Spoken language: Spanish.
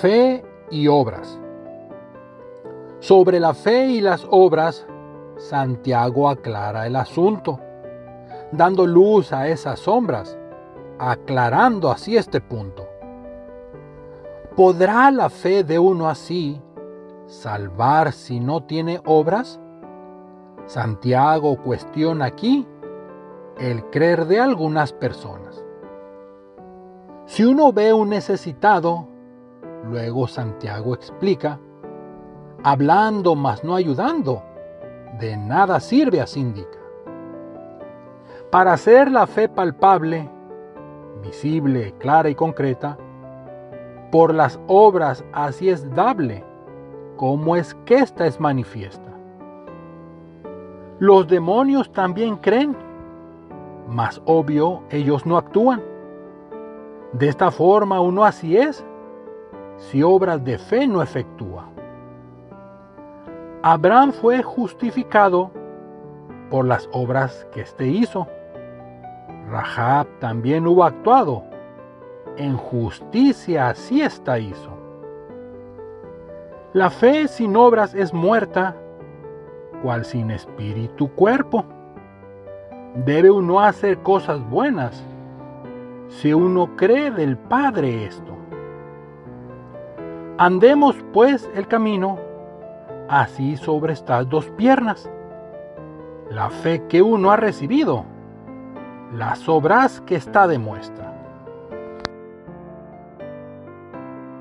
Fe y obras. Sobre la fe y las obras, Santiago aclara el asunto, dando luz a esas sombras, aclarando así este punto. ¿Podrá la fe de uno así salvar si no tiene obras? Santiago cuestiona aquí el creer de algunas personas. Si uno ve un necesitado, luego Santiago explica, hablando mas no ayudando, de nada sirve, así indica. Para hacer la fe palpable, visible, clara y concreta, por las obras así es dable, como es que ésta es manifiesta. Los demonios también creen, mas obvio ellos no actúan. De esta forma uno así es, si obras de fe no efectúa. Abraham fue justificado por las obras que éste hizo. Rahab también hubo actuado. En justicia así ésta hizo. La fe sin obras es muerta, cual sin espíritu cuerpo. Debe uno hacer cosas buenas, si uno cree del Padre esto. Andemos pues el camino así sobre estas dos piernas. La fe que uno ha recibido, las obras que está demuestra.